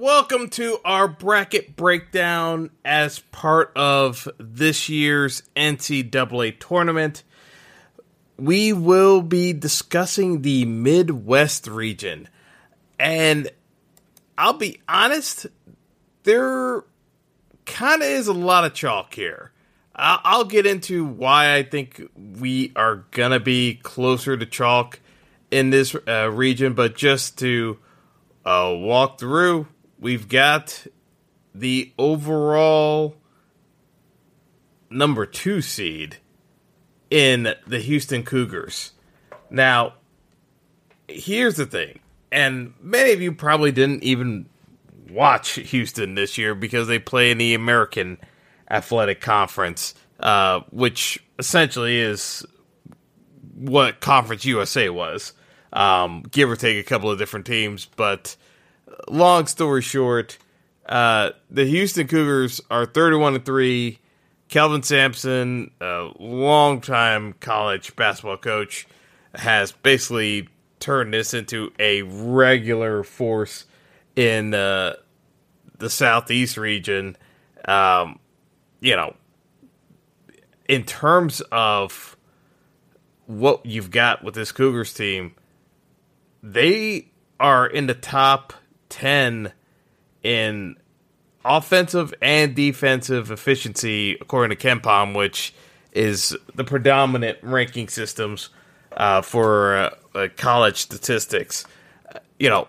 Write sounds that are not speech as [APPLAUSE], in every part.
Welcome to our bracket breakdown as part of this year's NCAA tournament. We will be discussing the Midwest region. And I'll be honest, there kind of is a lot of chalk here. I'll get into why I think we are going to be closer to chalk in this uh, region, but just to uh, walk through, we've got the overall number two seed in the Houston Cougars. Now, here's the thing, and many of you probably didn't even watch Houston this year because they play in the American Athletic Conference, uh, which essentially is what Conference USA was, um, give or take a couple of different teams. But long story short, uh, the Houston Cougars are 31 and 3. Kelvin Sampson, a longtime college basketball coach, has basically turned this into a regular force in uh, the southeast region. Um, you know, in terms of what you've got with this Cougars team, they are in the top 10 in offensive and defensive efficiency, according to KenPom, which is the predominant ranking systems uh, for uh, uh, college statistics. Uh, you know,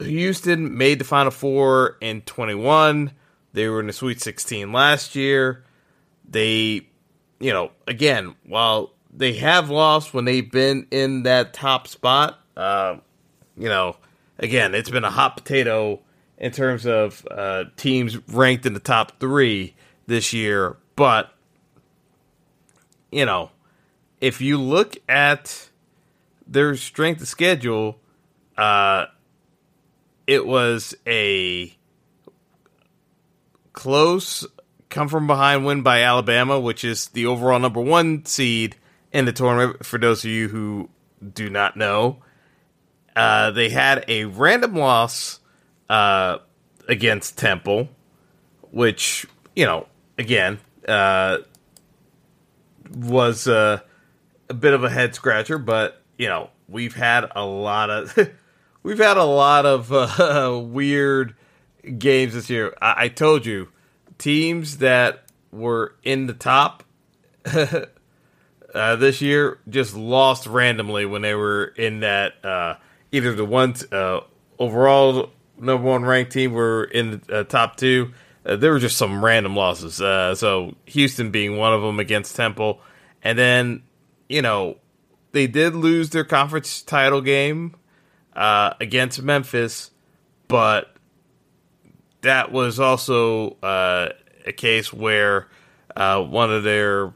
Houston made the Final Four in 21. They were in the Sweet 16 last year. They, you know, again, while they have lost when they've been in that top spot, uh, you know, again, it's been a hot potato in terms of uh, teams ranked in the top three this year. But, you know, if you look at their strength of schedule, uh, it was a close come from behind win by Alabama, which is the overall number one seed in the tournament. For those of you who do not know, uh, they had a random loss uh, against Temple, which you know, again, uh, was uh, a bit of a head scratcher. But you know, we've had a lot of [LAUGHS] we've had a lot of uh, [LAUGHS] weird games this year. I-, I told you, teams that were in the top [LAUGHS] uh, this year just lost randomly when they were in that uh, either the one uh, overall number one ranked team were in the uh, top two. Uh, there were just some random losses. Uh, so Houston being one of them against Temple, and then you know they did lose their conference title game uh, against Memphis, but that was also uh, a case where uh, one of their,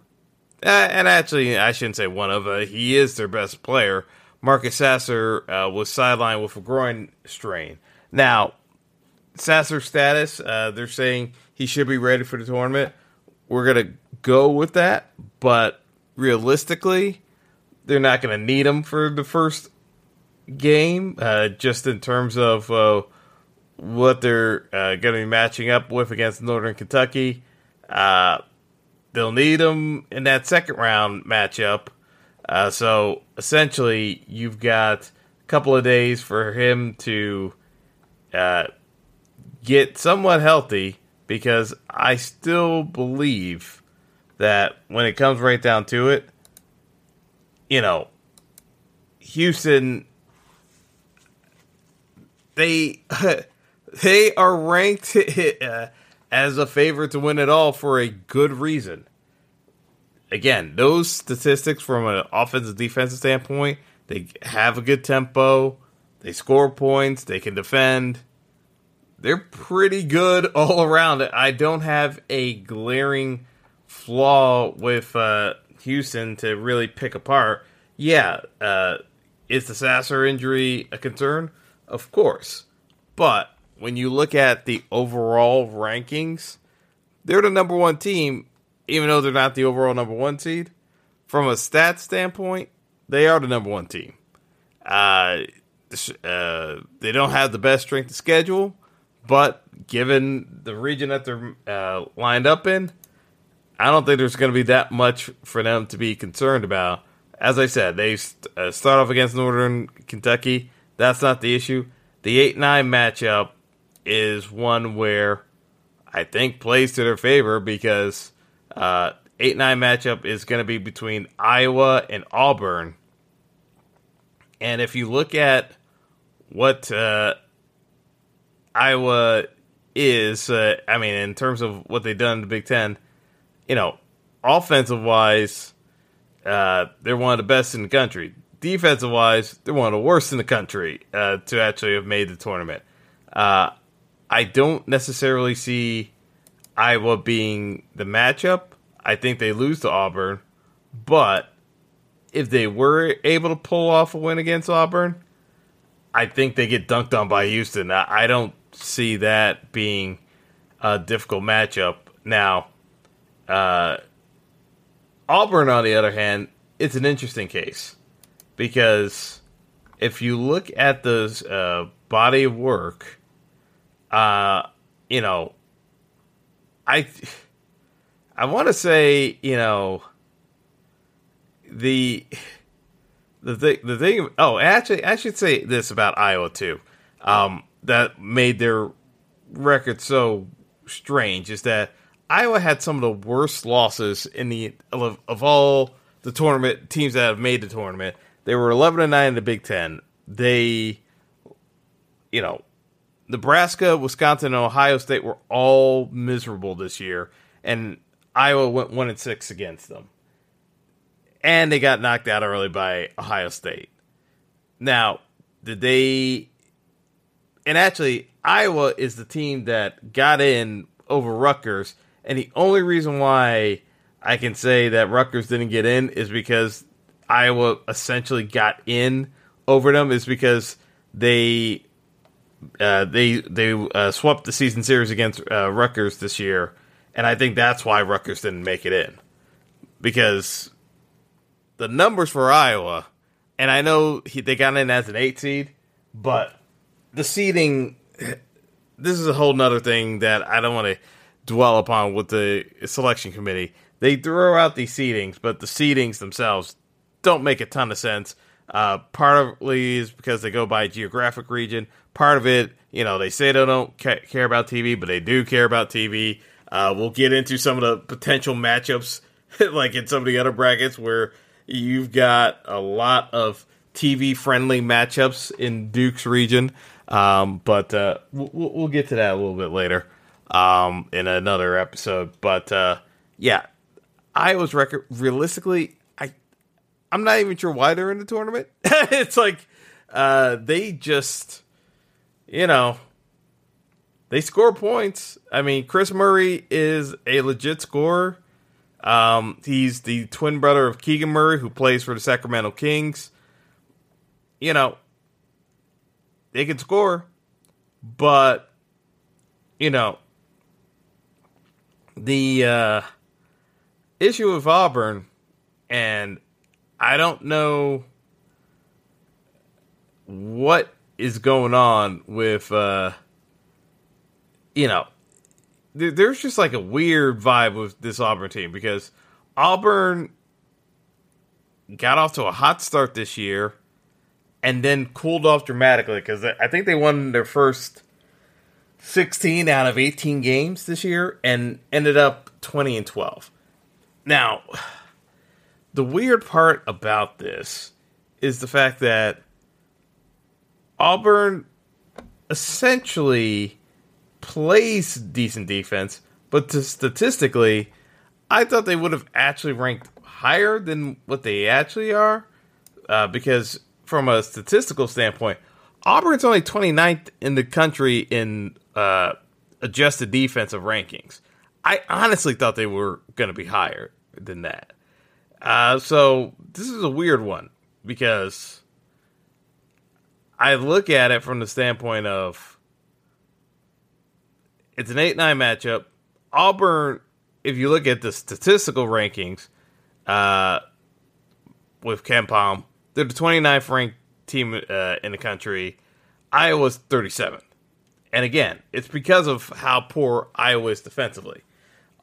and actually, I shouldn't say one of, he is their best player. Marcus Sasser uh, was sidelined with a groin strain. Now, Sasser's status, they're saying he should be ready for the tournament. We're going to go with that, but realistically, they're not going to need him for the first game, uh, just in terms of uh, what they're uh, going to be matching up with against Northern Kentucky. Uh, they'll need him in that second round matchup. Uh, so essentially, you've got a couple of days for him to uh, get somewhat healthy because I still believe that when it comes right down to it, you know, Houston they [LAUGHS] they are ranked [LAUGHS] uh, as a favorite to win it all for a good reason. Again, those statistics from an offensive defensive standpoint, they have a good tempo, they score points, they can defend. They're pretty good [LAUGHS] all around. I don't have a glaring flaw with uh, Houston to really pick apart. Yeah, uh, is the Sasser injury a concern? Of course. But when you look at the overall rankings, they're the number one team, even though they're not the overall number one seed. From a stats standpoint, they are the number one team. Uh, uh, they don't have the best strength of schedule, but given the region that they're uh, lined up in, I don't think there's going to be that much for them to be concerned about. As I said, they st- uh, start off against Northern Kentucky. That's not the issue. The 8 9 matchup is one where I think plays to their favor because uh, 8 9 matchup is going to be between Iowa and Auburn. And if you look at what uh, Iowa is, uh, I mean, in terms of what they've done in the Big Ten, you know, offensive wise, uh, they're one of the best in the country. Defensive wise, they're one of the worst in the country uh, to actually have made the tournament. Uh, I don't necessarily see Iowa being the matchup. I think they lose to Auburn, but if they were able to pull off a win against Auburn, I think they get dunked on by Houston. I, don't see that being a difficult matchup. Now, uh, Auburn, on the other hand, it's an interesting case because if you look at the uh, body of work, uh, you know, I I want to say, you know, the the thing the thing. Oh, actually, I should say this about Iowa too. Um, that made their record so strange is that Iowa had some of the worst losses in the of, of all the tournament teams that have made the tournament. They were eleven and nine in the Big Ten. They, you know, Nebraska, Wisconsin, and Ohio State were all miserable this year, and Iowa went one and six against them, and they got knocked out early by Ohio State. Now, did they? And actually, Iowa is the team that got in over Rutgers, and the only reason why I can say that Rutgers didn't get in is because Iowa essentially got in over them is because they uh, they they uh, swept the season series against uh, Rutgers this year, and I think that's why Rutgers didn't make it in because the numbers for Iowa, and I know he, they got in as an eight seed, but the seeding. This is a whole nother thing that I don't want to dwell upon with the selection committee. They throw out these seedings, but the seedings themselves don't make a ton of sense. Uh, partly is because they go by geographic region. Part of it, you know, they say they don't ca- care about TV, but they do care about TV. Uh, we'll get into some of the potential matchups, [LAUGHS] like in some of the other brackets, where you've got a lot of TV friendly matchups in Duke's region. Um, but uh, we'll, we'll, get to that a little bit later um, in another episode. But uh, yeah, Iowa's record realistically, I'm not even sure why they're in the tournament. [LAUGHS] it's like uh, they just, you know, they score points. I mean, Kris Murray is a legit scorer. Um, he's the twin brother of Keegan Murray, who plays for the Sacramento Kings. You know, they can score, but you know the uh, issue with Auburn, and I don't know what is going on with uh, you know there's just like a weird vibe with this Auburn team because Auburn got off to a hot start this year and then cooled off dramatically because I think they won their first 16 out of 18 games this year and ended up 20 and 12. Now, the weird part about this is the fact that Auburn essentially plays decent defense, but statistically, I thought they would have actually ranked higher than what they actually are uh, because from a statistical standpoint, Auburn's only 29th in the country in uh, adjusted defensive rankings. I honestly thought they were going to be higher than that. Uh, so this is a weird one because I look at it from the standpoint of it's an 8 9 matchup. Auburn, if you look at the statistical rankings uh, with KenPom, they're the 29th ranked team uh, in the country. Iowa's 37th. And again, it's because of how poor Iowa is defensively.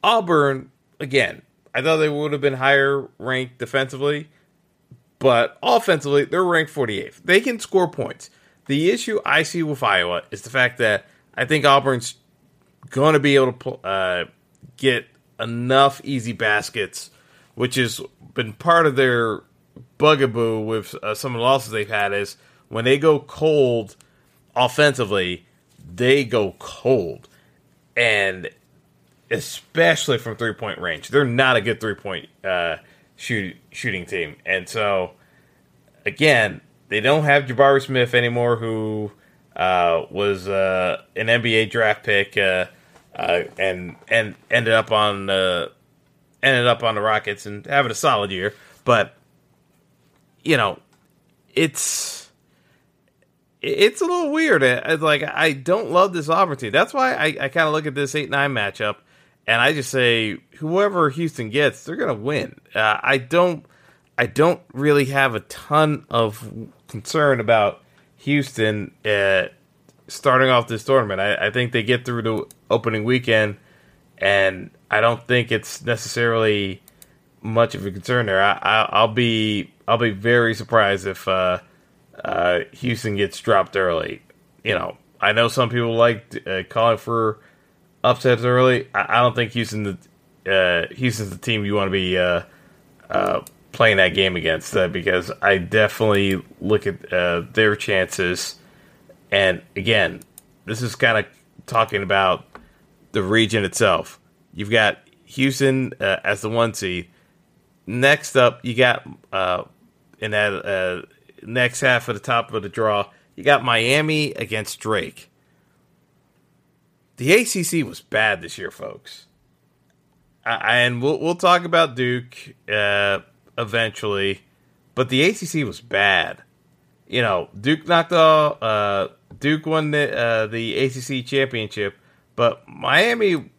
Auburn, again, I thought they would have been higher ranked defensively, but offensively, they're ranked 48th. They can score points. The issue I see with Iowa is the fact that I think Auburn's going to be able to uh, get enough easy baskets, which has been part of their bugaboo with uh, some of the losses they've had is when they go cold offensively, they go cold. And especially from three point range, they're not a good three point uh, shoot, shooting team. And so, again, they don't have Jabari Smith anymore, who uh, was uh, an NBA draft pick uh, uh, and and ended up on ended up on the Rockets and having a solid year. But you know, it's it's a little weird. It's like I don't love this opportunity. That's why I, I kind of look at this eight nine matchup, and I just say whoever Houston gets, they're gonna win. Uh, I don't I don't really have a ton of concern about Houston uh, starting off this tournament. I, I think they get through the opening weekend, and I don't think it's necessarily much of a concern there. I, will be I'll be very surprised if uh, uh, Houston gets dropped early. You know, I know some people like uh, calling for upsets early. I, I don't think Houston uh, Houston's the team you want to be uh, uh, playing that game against because I definitely look at their chances. And again, this is kind of talking about the region itself. You've got Houston as the one seed. Next up, you got in that uh, next half of the top of the draw, you got Miami against Drake. The ACC was bad this year, folks. and we'll we'll talk about Duke uh, eventually, but the ACC was bad. You know, Duke knocked all. Uh, Duke won the uh, the ACC championship, but Miami, you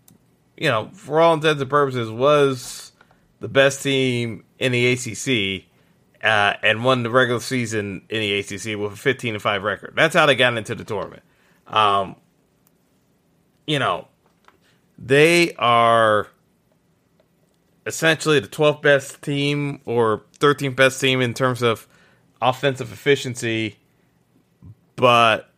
know, for all intents and purposes, was the best team in the ACC uh, and won the regular season in the ACC with a 15 and 5 record. That's how they got into the tournament. Um, you know, they are essentially the 12th best team or 13th best team in terms of offensive efficiency, but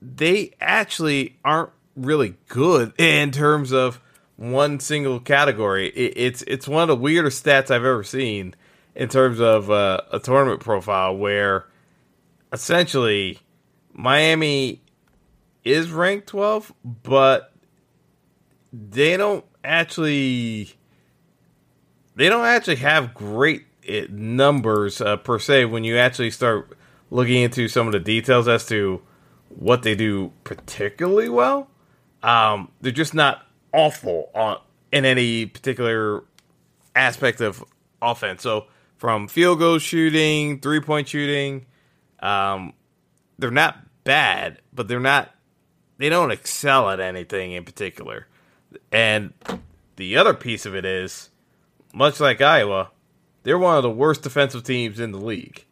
they actually aren't really good [LAUGHS] in terms of one single category. It, it's it's one of the weirdest stats I've ever seen in terms of uh, a tournament profile where essentially Miami is ranked 12, but they don't actually they don't actually have great eh, numbers uh, per se when you actually start looking into some of the details as to what they do particularly well. Um, they're just not awful on in any particular aspect of offense. So from field goal shooting, three point shooting. Um, they're not bad, but they're not. They don't excel at anything in particular. And the other piece of it is, much like Iowa, they're one of the worst defensive teams in the league.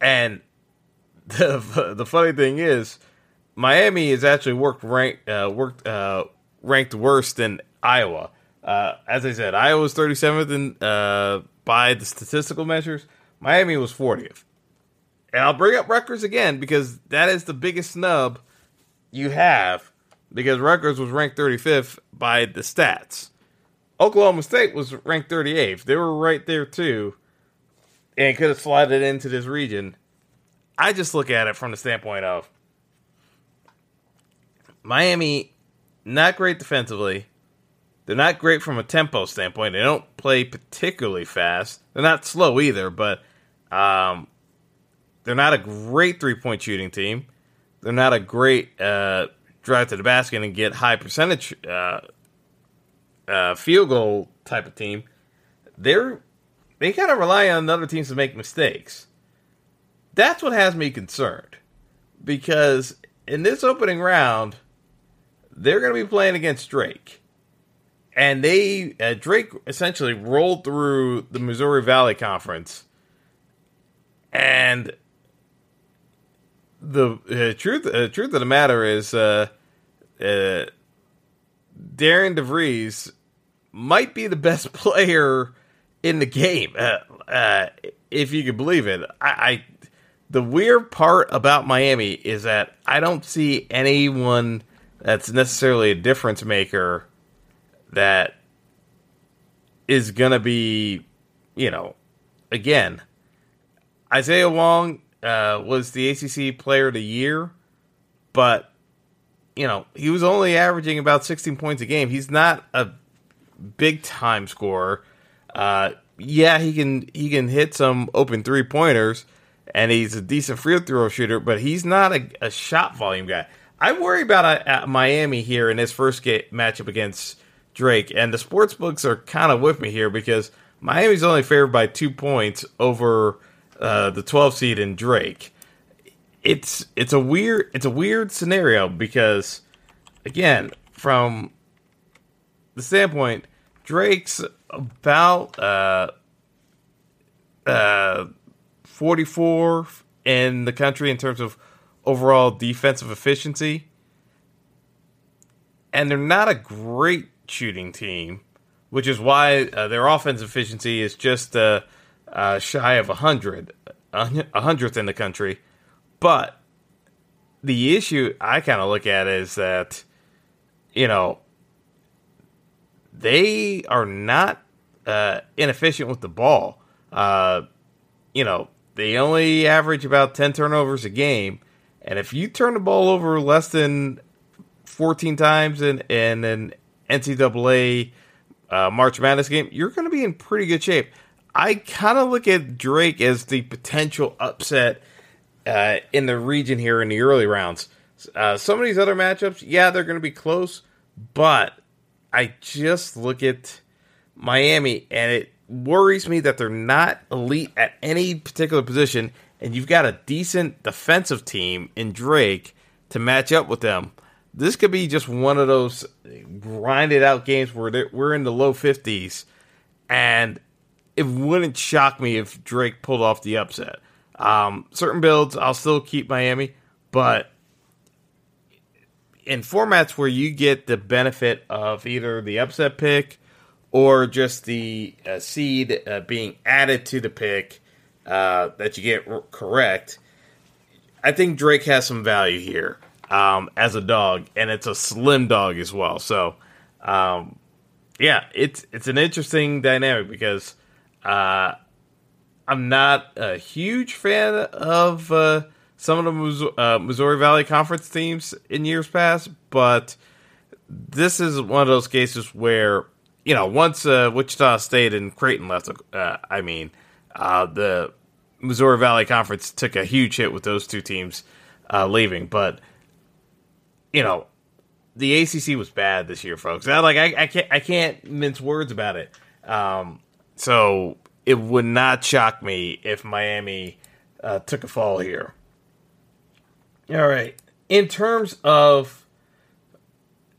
And [LAUGHS] the the funny thing is, Miami has actually worked ranked uh, worked uh, ranked worse than Iowa. Uh, as I said, Iowa was 37th in uh, by the statistical measures, Miami was 40th. And I'll bring up Rutgers again because that is the biggest snub you have because Rutgers was ranked 35th by the stats. Oklahoma State was ranked 38th. They were right there too, and could have slotted into this region. I just look at it from the standpoint of Miami, not great defensively. They're not great from a tempo standpoint. They don't play particularly fast. They're not slow either, but um, they're not a great three point shooting team. They're not a great uh, drive to the basket and get high percentage uh, uh, field goal type of team. They're they kind of rely on other teams to make mistakes. That's what has me concerned because in this opening round, they're going to be playing against Drake and they uh, Drake essentially rolled through the Missouri Valley Conference, and the uh, truth uh, truth of the matter is, uh, uh, Darian DeVries might be the best [LAUGHS] player in the game, uh, if you can believe it. I, I the weird part about Miami is that I don't see anyone that's necessarily a difference maker that is to be, you know, again, Isaiah Wong uh, was the ACC Player of the Year, but you know he was only averaging about 16 points a game. He's not a big time scorer. Uh, yeah, he can he can hit some open three pointers, and he's a decent free throw shooter, but he's not a, a shot volume guy. I worry about uh, Miami here in his first game, matchup against Drake. And the sports books are kind of with me here because Miami's only favored by two points over uh, the 12 seed in Drake. It's it's a weird it's a weird scenario because again from the standpoint Drake's about uh, uh, 44 in the country in terms of overall defensive efficiency. And they're not a great shooting team, which is why uh, their offense efficiency is just uh, uh, shy of 100, a hundredth in the country. But the issue I kind of look at is that, you know, they are not uh, inefficient with the ball. Uh, you know, they only average about 10 turnovers a game. And if you turn the ball over less than 14 times in, in an NCAA uh, March Madness game, you're going to be in pretty good shape. I kind of look at Drake as the potential upset uh, in the region here in the early rounds. Uh, some of these other matchups, yeah, they're going to be close, but I just look at Miami and it worries me that they're not elite at any particular position, and you've got a decent defensive team in Drake to match up with them this could be just one of those grinded out games where we're in the low 50s, and it wouldn't shock me if Drake pulled off the upset. Um, certain builds, I'll still keep Miami, but in formats where you get the benefit of either the upset pick or just the uh, seed uh, being added to the pick uh, that you get r- correct, I think Drake has some value here um, as a dog, and it's a slim dog as well. So, um, yeah, it's it's an interesting dynamic because uh, I'm not a huge fan of uh, some of the uh, Missouri Valley Conference teams in years past, but this is one of those cases where you know once uh, Wichita State and Creighton left, uh, I mean uh, the Missouri Valley Conference took a huge hit with those two teams leaving, but you know, the ACC was bad this year, folks. I, like I, I can't I can't mince words about it. Um, so it would not shock me if Miami uh, took a fall here. All right. In terms of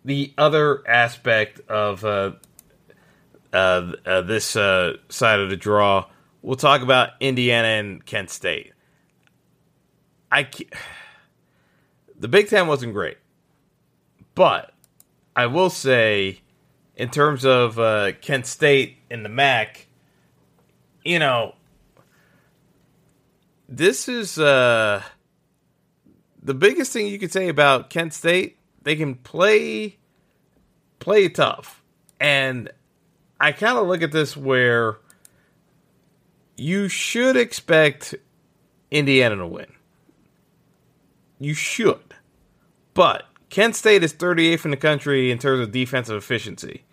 the other aspect of uh, uh, uh this uh, side of the draw, we'll talk about Indiana and Kent State. I the Big Ten wasn't great. But I will say, in terms of uh, Kent State and the MAC, you know, this is uh, the biggest thing you could say about Kent State, they can play play tough. And I kind of look at this where you should expect Indiana to win. You should. But Kent State is 38th in the country in terms of defensive efficiency.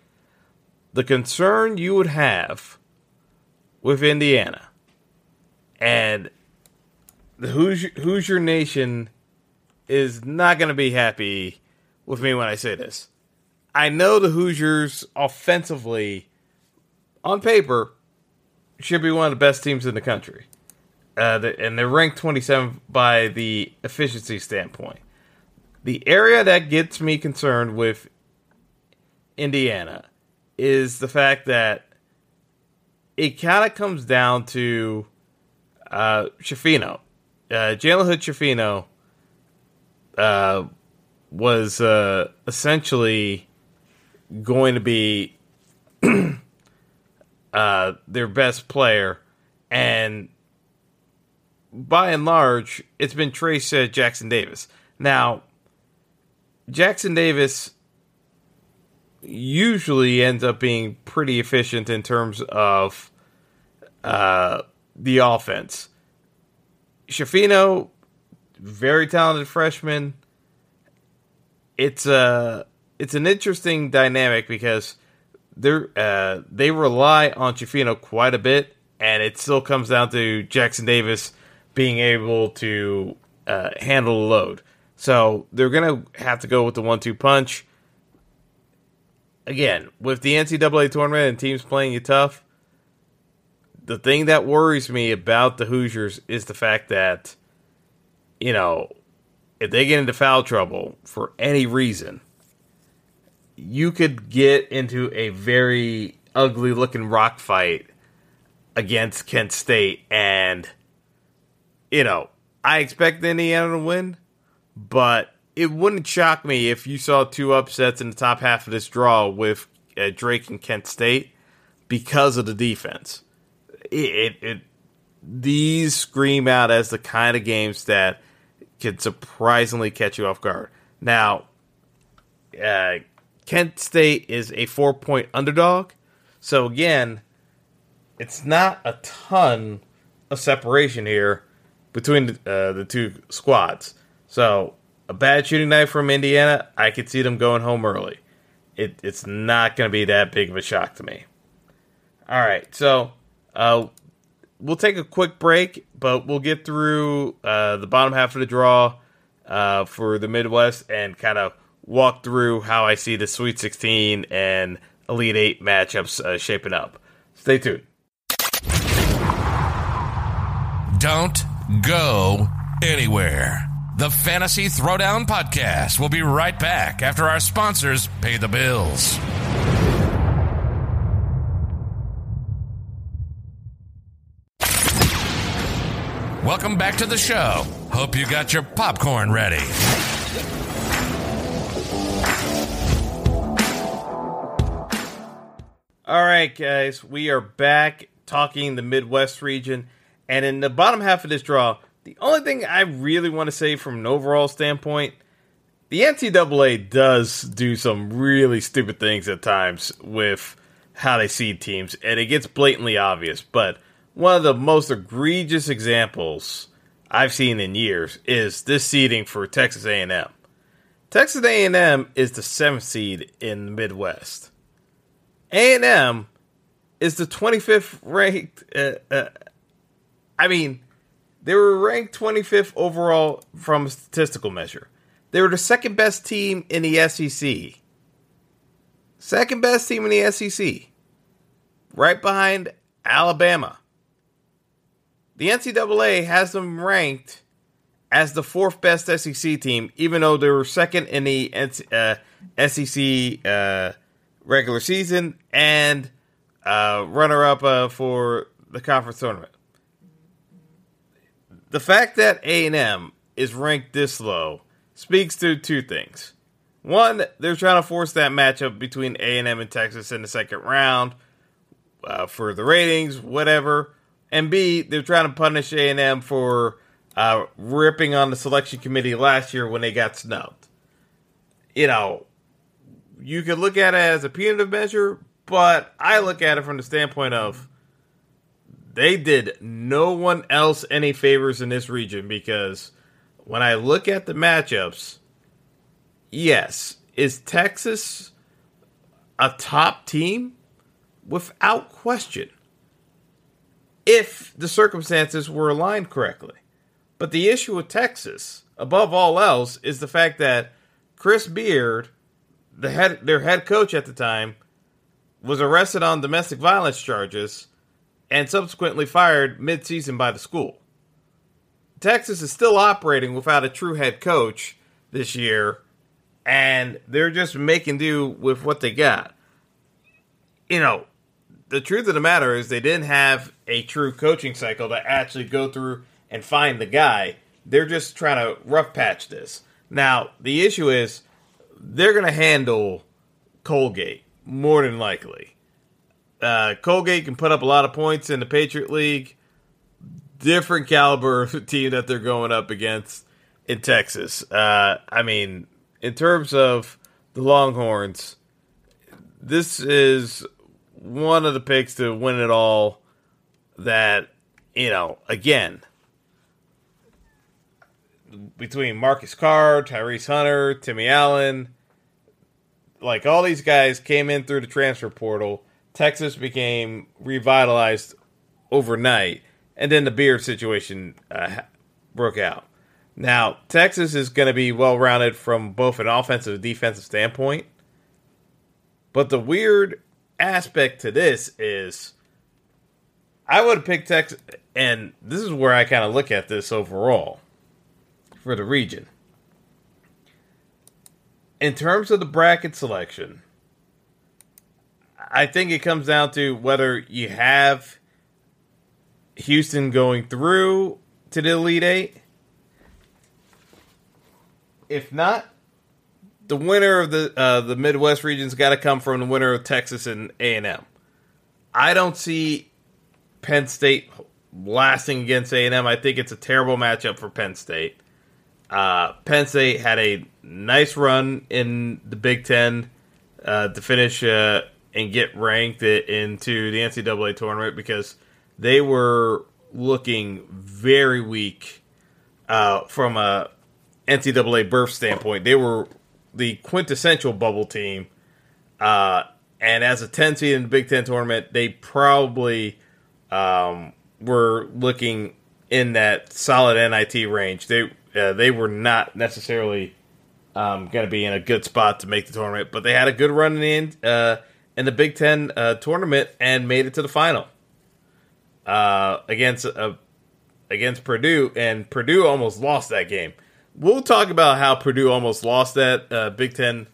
The concern you would have with Indiana and the Hoosier, Hoosier Nation is not going to be happy with me when I say this. I know the Hoosiers offensively, on paper, should be one of the best teams in the country. Uh, and they're ranked 27 by the efficiency standpoint. The area that gets me concerned with Indiana is the fact that it kind of comes down to uh, Schifino. Uh, Jalen Hood Schifino uh, was uh, essentially going to be [CLEARS THROAT] uh, their best player, and by and large, it's been Trayce to Jackson Davis. Now, Jackson Davis usually ends up being pretty efficient in terms of uh, the offense. Schifino, very talented freshman. It's a it's an interesting dynamic because they uh, they rely on Schifino quite a bit, and it still comes down to Jackson Davis being able to uh, handle the load. So they're gonna have to go with the one-two punch. Again, with the NCAA tournament and teams playing you tough, the thing that worries me about the Hoosiers is the fact that, you know, if they get into foul trouble for any reason, you could get into a very ugly looking rock fight against Kent State. And, you know, I expect Indiana to win, but it wouldn't shock me if you saw two upsets in the top half of this draw with uh, Drake and Kent State because of the defense. It, it, it, these scream out as the kind of games that could surprisingly catch you off guard. Now, uh, Kent State is a four point underdog. So again, it's not a ton of separation here between uh, the two squads. So a bad shooting night from Indiana, I could see them going home early. It, it's not going to be that big of a shock to me. All right, so uh, we'll take a quick break, but we'll get through uh, the bottom half of the draw uh, for the Midwest and kind of walk through how I see the Sweet 16 and Elite 8 matchups uh, shaping up. Stay tuned. Don't go anywhere. The Fantasy Throwdown Podcast will be right back after our sponsors pay the bills. Welcome back to the show. Hope you got your popcorn ready. All right, guys, we are back talking the Midwest region. And in the bottom half of this draw, the only thing I really want to say from an overall standpoint, the NCAA does do some really stupid things at times with how they seed teams, and it gets blatantly obvious. But one of the most egregious examples I've seen in years is this seeding for Texas A&M. Texas A&M is the seventh seed in the Midwest. A&M is the 25th ranked. Uh, uh, I mean, they were ranked 25th overall from a statistical measure. They were the second best team in the SEC. Second best team in the SEC. Right behind Alabama. The NCAA has them ranked as the fourth best SEC team, even though they were second in the uh, SEC uh, regular season and uh, runner up uh, for the conference tournament. The fact that A and M is ranked this low speaks to two things. One, they're trying to force that matchup between A and Texas in the second round uh, for the ratings, whatever. And B, they're trying to punish A and M for uh, ripping on the selection committee last year when they got snubbed. You know, you could look at it as a punitive measure, but I look at it from the standpoint of they did no one else any favors in this region because when I look at the matchups, yes, is Texas a top team? Without question. If the circumstances were aligned correctly. But the issue with Texas, above all else, is the fact that Chris Beard, the head their head coach at the time, was arrested on domestic violence charges and subsequently fired mid-season by the school. Texas is still operating without a true head coach this year, and they're just making do with what they got. You know, the truth of the matter is they didn't have a true coaching cycle to actually go through and find the guy. They're just trying to rough patch this. Now, the issue is they're going to handle Colgate more than likely. Uh, Colgate can put up a lot of points in the Patriot League. Different caliber [LAUGHS] team that they're going up against in Texas. Uh, I mean, in terms of the Longhorns, this is one of the picks to win it all. That you know, again, between Marcus Carr, Tyrese Hunter, Timmy Allen, like all these guys came in through the transfer portal. Texas became revitalized overnight, and then the Beard situation uh, broke out. Now, Texas is going to be well rounded from both an offensive and defensive standpoint. But the weird aspect to this is I would picked Texas, and this is where I kind of look at this overall for the region. In terms of the bracket selection, I think it comes down to whether you have Houston going through to the Elite Eight. If not, the winner of the uh, the Midwest region's got to come from the winner of Texas and A and M. I don't see Penn State lasting against A and M. I think it's a terrible matchup for Penn State. Uh, Penn State had a nice run in the Big Ten uh, to finish uh, and get ranked into the NCAA tournament because they were looking very weak uh, from a NCAA berth standpoint. They were the quintessential bubble team, uh, and as a 10 seed in the Big Ten tournament, they probably um, were looking in that solid NIT range. They uh, they were not necessarily um, going to be in a good spot to make the tournament, but they had a good run in uh, in the Big Ten uh, tournament and made it to the final uh, against uh, against Purdue, and Purdue almost lost that game. We'll talk about how Purdue almost lost that uh, Big Ten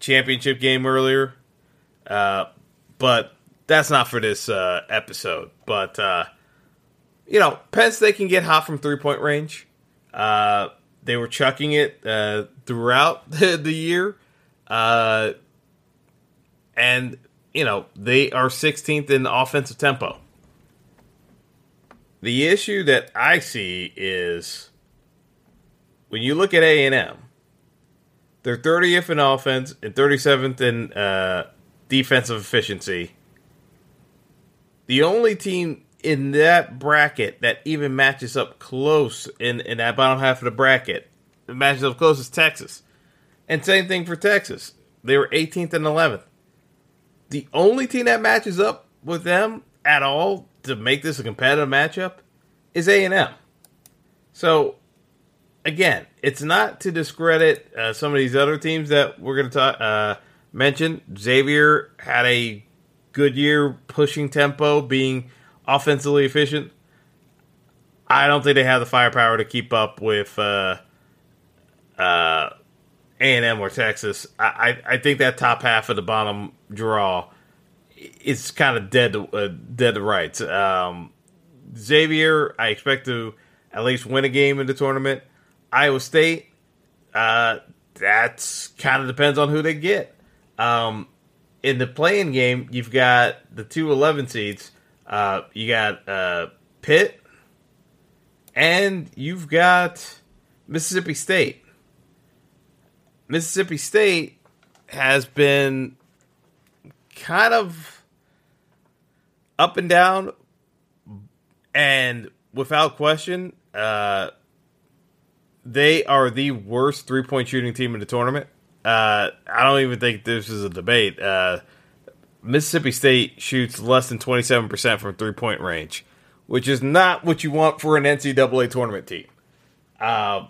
championship game earlier, but that's not for this episode. But you know, Penn State can get hot from three point range. Uh, they were chucking it uh, throughout the, [LAUGHS] the year. Uh, and, you know, they are 16th in offensive tempo. The issue that I see is when you look at A&M, they're 30th in offense and 37th in uh, defensive efficiency. The only team in that bracket that even matches up close in, in that bottom half of the bracket. Matches up close as Texas. And same thing for Texas. They were 18th and 11th. The only team that matches up with them at all to make this a competitive matchup is A&M. So again, it's not to discredit uh, some of these other teams that we're going to talk uh, mention. Xavier had a good year pushing tempo, being offensively efficient. I don't think they have the firepower to keep up with uh, uh, A&M or Texas. I, I, think that top half of the bottom draw is kind of dead to, uh, dead to rights. Um, Xavier, I expect to at least win a game in the tournament. Iowa State, uh, that's kind of depends on who they get. Um, in the playing game, you've got the two 11 seeds – uh, you got uh, Pitt and you've got Mississippi State. Mississippi State has been kind of up and down, and without question, uh, they are the worst three point shooting team in the tournament. Uh, I don't even think this is a debate. Uh, Mississippi State shoots less than 27% from three point range, which is not what you want for an NCAA tournament team. Uh,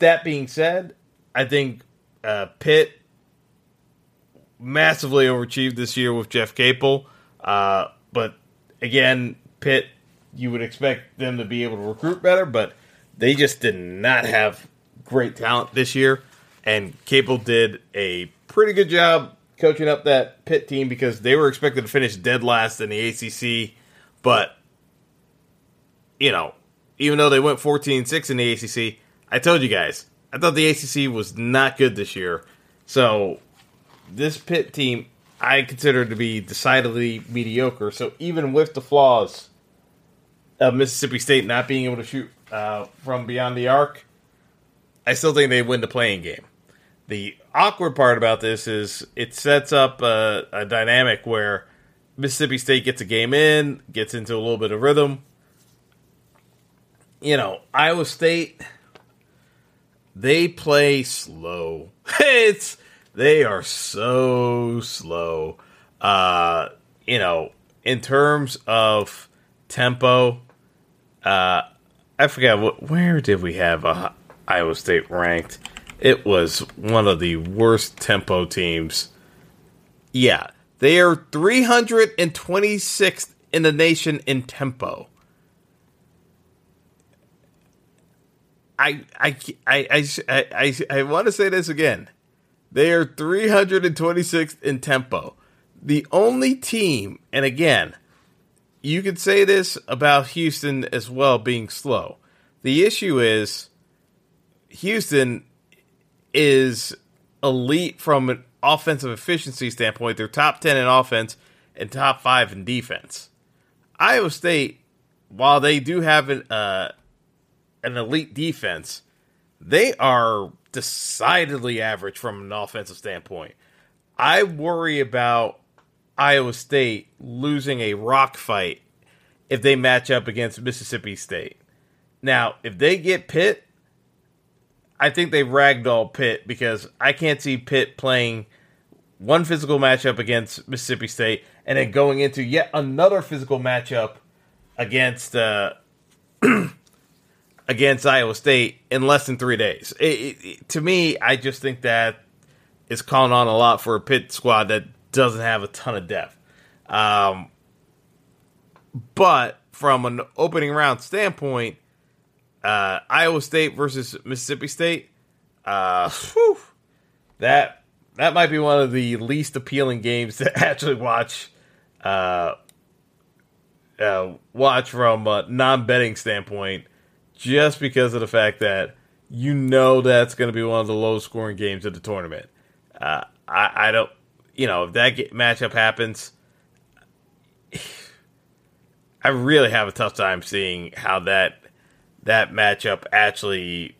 that being said, I think uh, Pitt massively overachieved this year with Jeff Capel. Uh, but again, Pitt, you would expect them to be able to recruit better, but they just did not have great talent this year. And Capel did a pretty good job coaching up that Pitt team because they were expected to finish dead last in the ACC. But, you know, even though they went 14 6 in the ACC, I told you guys, I thought the ACC was not good this year. So, this Pitt team, I consider to be decidedly mediocre. So, even with the flaws of Mississippi State not being able to shoot uh, from beyond the arc, I still think they win the play-in game. The awkward part about this is it sets up a, a dynamic where Mississippi State gets a game in, gets into a little bit of rhythm. You know, Iowa State, they play slow. [LAUGHS] it's they are so slow. Uh, you know, in terms of tempo, uh, I forgot what, where did we have uh, Iowa State ranked? It was one of the worst tempo teams. Yeah, they are 326th in the nation in tempo. I I I I I, I, want to say this again. They are 326th in tempo. The only team, and again, you could say this about Houston as well being slow. The issue is Houston is elite from an offensive efficiency standpoint. They're top 10 in offense and top 5 in defense. Iowa State, while they do have an, uh, an elite defense, they are decidedly average from an offensive standpoint. I worry about Iowa State losing a rock fight if they match up against Mississippi State. Now, if they get Pitt, I think they ragdoll Pitt because I can't see Pitt playing one physical matchup against Mississippi State and then going into yet another physical matchup against uh, [CLEARS THROAT] against Iowa State in less than three days. It, it, to me, I just think that is calling on a lot for a Pitt squad that doesn't have a ton of depth. Um, but from an opening round standpoint, uh, Iowa State versus Mississippi State. Uh, whew, that that might be one of the least appealing games [LAUGHS] to actually watch. Uh, uh, watch from a non-betting standpoint, just because of the fact that you know that's going to be one of the low scoring games of the tournament. Uh, I, I don't, you know, if that get, matchup happens, [SIGHS] I really have a tough time seeing how that that matchup actually.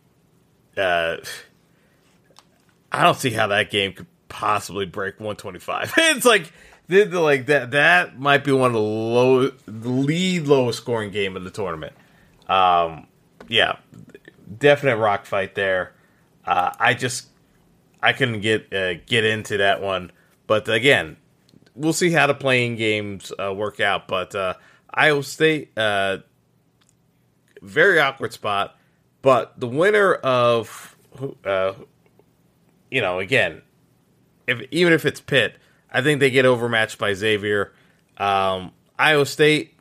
Uh, [SIGHS] I don't see how that game could possibly break 125. [LAUGHS] it's like the like that. That might be one of the low, the lead lowest scoring game of the tournament. Um, yeah, definite rock fight there. Uh, I just I couldn't get uh, get into that one, but again, we'll see how the play-in games uh, work out. But uh, Iowa State uh, very awkward spot. But the winner of, uh, you know, again, if even if it's Pitt, I think they get overmatched by Xavier. Um, Iowa State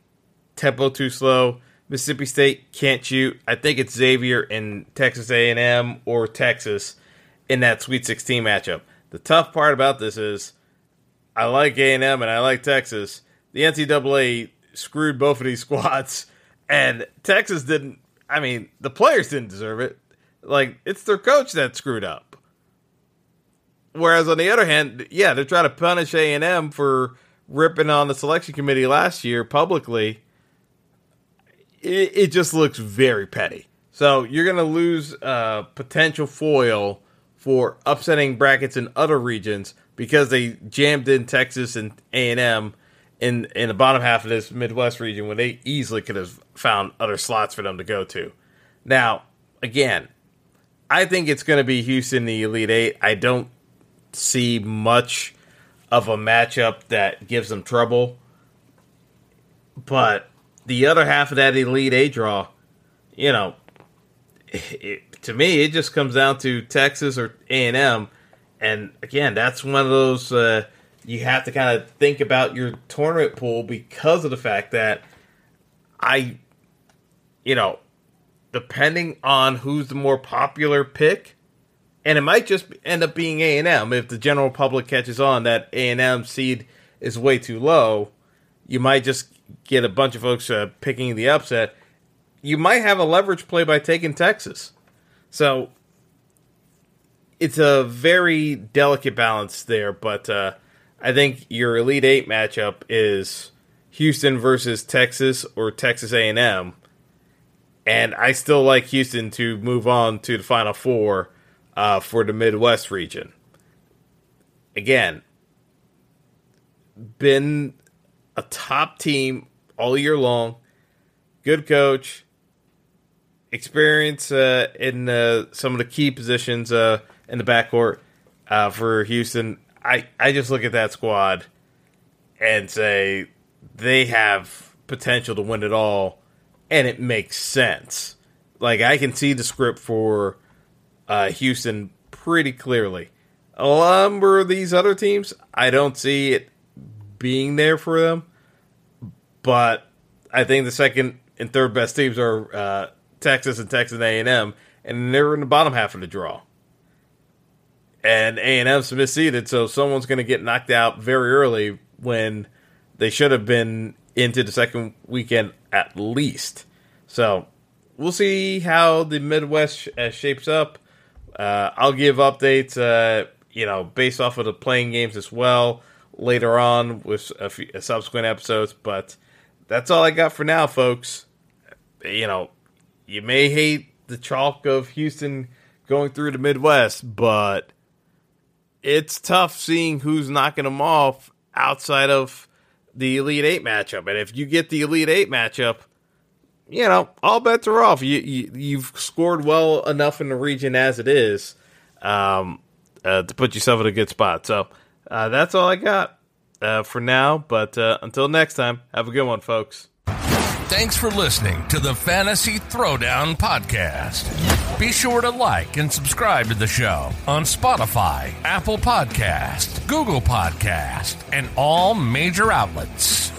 tempo too slow. Mississippi State can't shoot. I think it's Xavier in Texas A&M or Texas in that Sweet 16 matchup. The tough part about this is I like A&M and I like Texas. The NCAA screwed both of these [LAUGHS] squads and Texas didn't. I mean, the players didn't deserve it. Like it's their coach that screwed up. Whereas on the other hand, yeah, they're trying to punish A and M for ripping on the selection committee last year publicly. It, it just looks very petty. So you're going to lose uh, potential foil for upsetting brackets in other regions because they jammed in Texas and A and M in in the bottom half of this Midwest region when they easily could have found other slots for them to go to. Now, again, I think it's going to be Houston the Elite Eight. I don't see much of a matchup that gives them trouble, but the other half of that Elite Eight draw, you know, it, to me, it just comes down to Texas or A and M, and again, that's one of those uh, you have to kind of think about your tournament pool because of the fact that I, you know, depending on who's the more popular pick, and it might just end up being A and M if the general public catches on that A and M seed is way too low. You might just get a bunch of folks uh, picking the upset you might have a leverage play by taking Texas. So it's a very delicate balance there, but uh, I think your Elite Eight matchup is Houston versus Texas or Texas A and M, and I still like Houston to move on to the Final Four uh, for the Midwest region. Again, been a top team all year long, good coach, experience uh, in uh, some of the key positions uh, in the backcourt uh, for Houston. I, I just look at that squad and say they have potential to win it all, and it makes sense. Like I can see the script for uh, Houston pretty clearly. A number of these other teams, I don't see it being there for them, but I think the second and third best teams are uh, Texas and Texas A&M, and they're in the bottom half of the draw. And A&M's misseeded, so someone's going to get knocked out very early when they should have been into the second weekend at least. So we'll see how the Midwest uh, shapes up. Uh, I'll give updates, uh, you know, based off of the play-in games as well later on with a few, subsequent episodes. But that's all I got for now, folks. You know, you may hate the chalk of Houston going through the Midwest, but it's tough seeing who's knocking them off outside of the Elite Eight matchup. And if you get the Elite Eight matchup, you know all bets are off. You, you have scored well enough in the region as it is um, uh, to put yourself in a good spot. So uh, that's all I got uh, for now. But uh, until next time, have a good one, folks. Thanks for listening to the Fantasy Throwdown Podcast. Be sure to like and subscribe to the show on Spotify, Apple Podcast, Google Podcast, and all major outlets.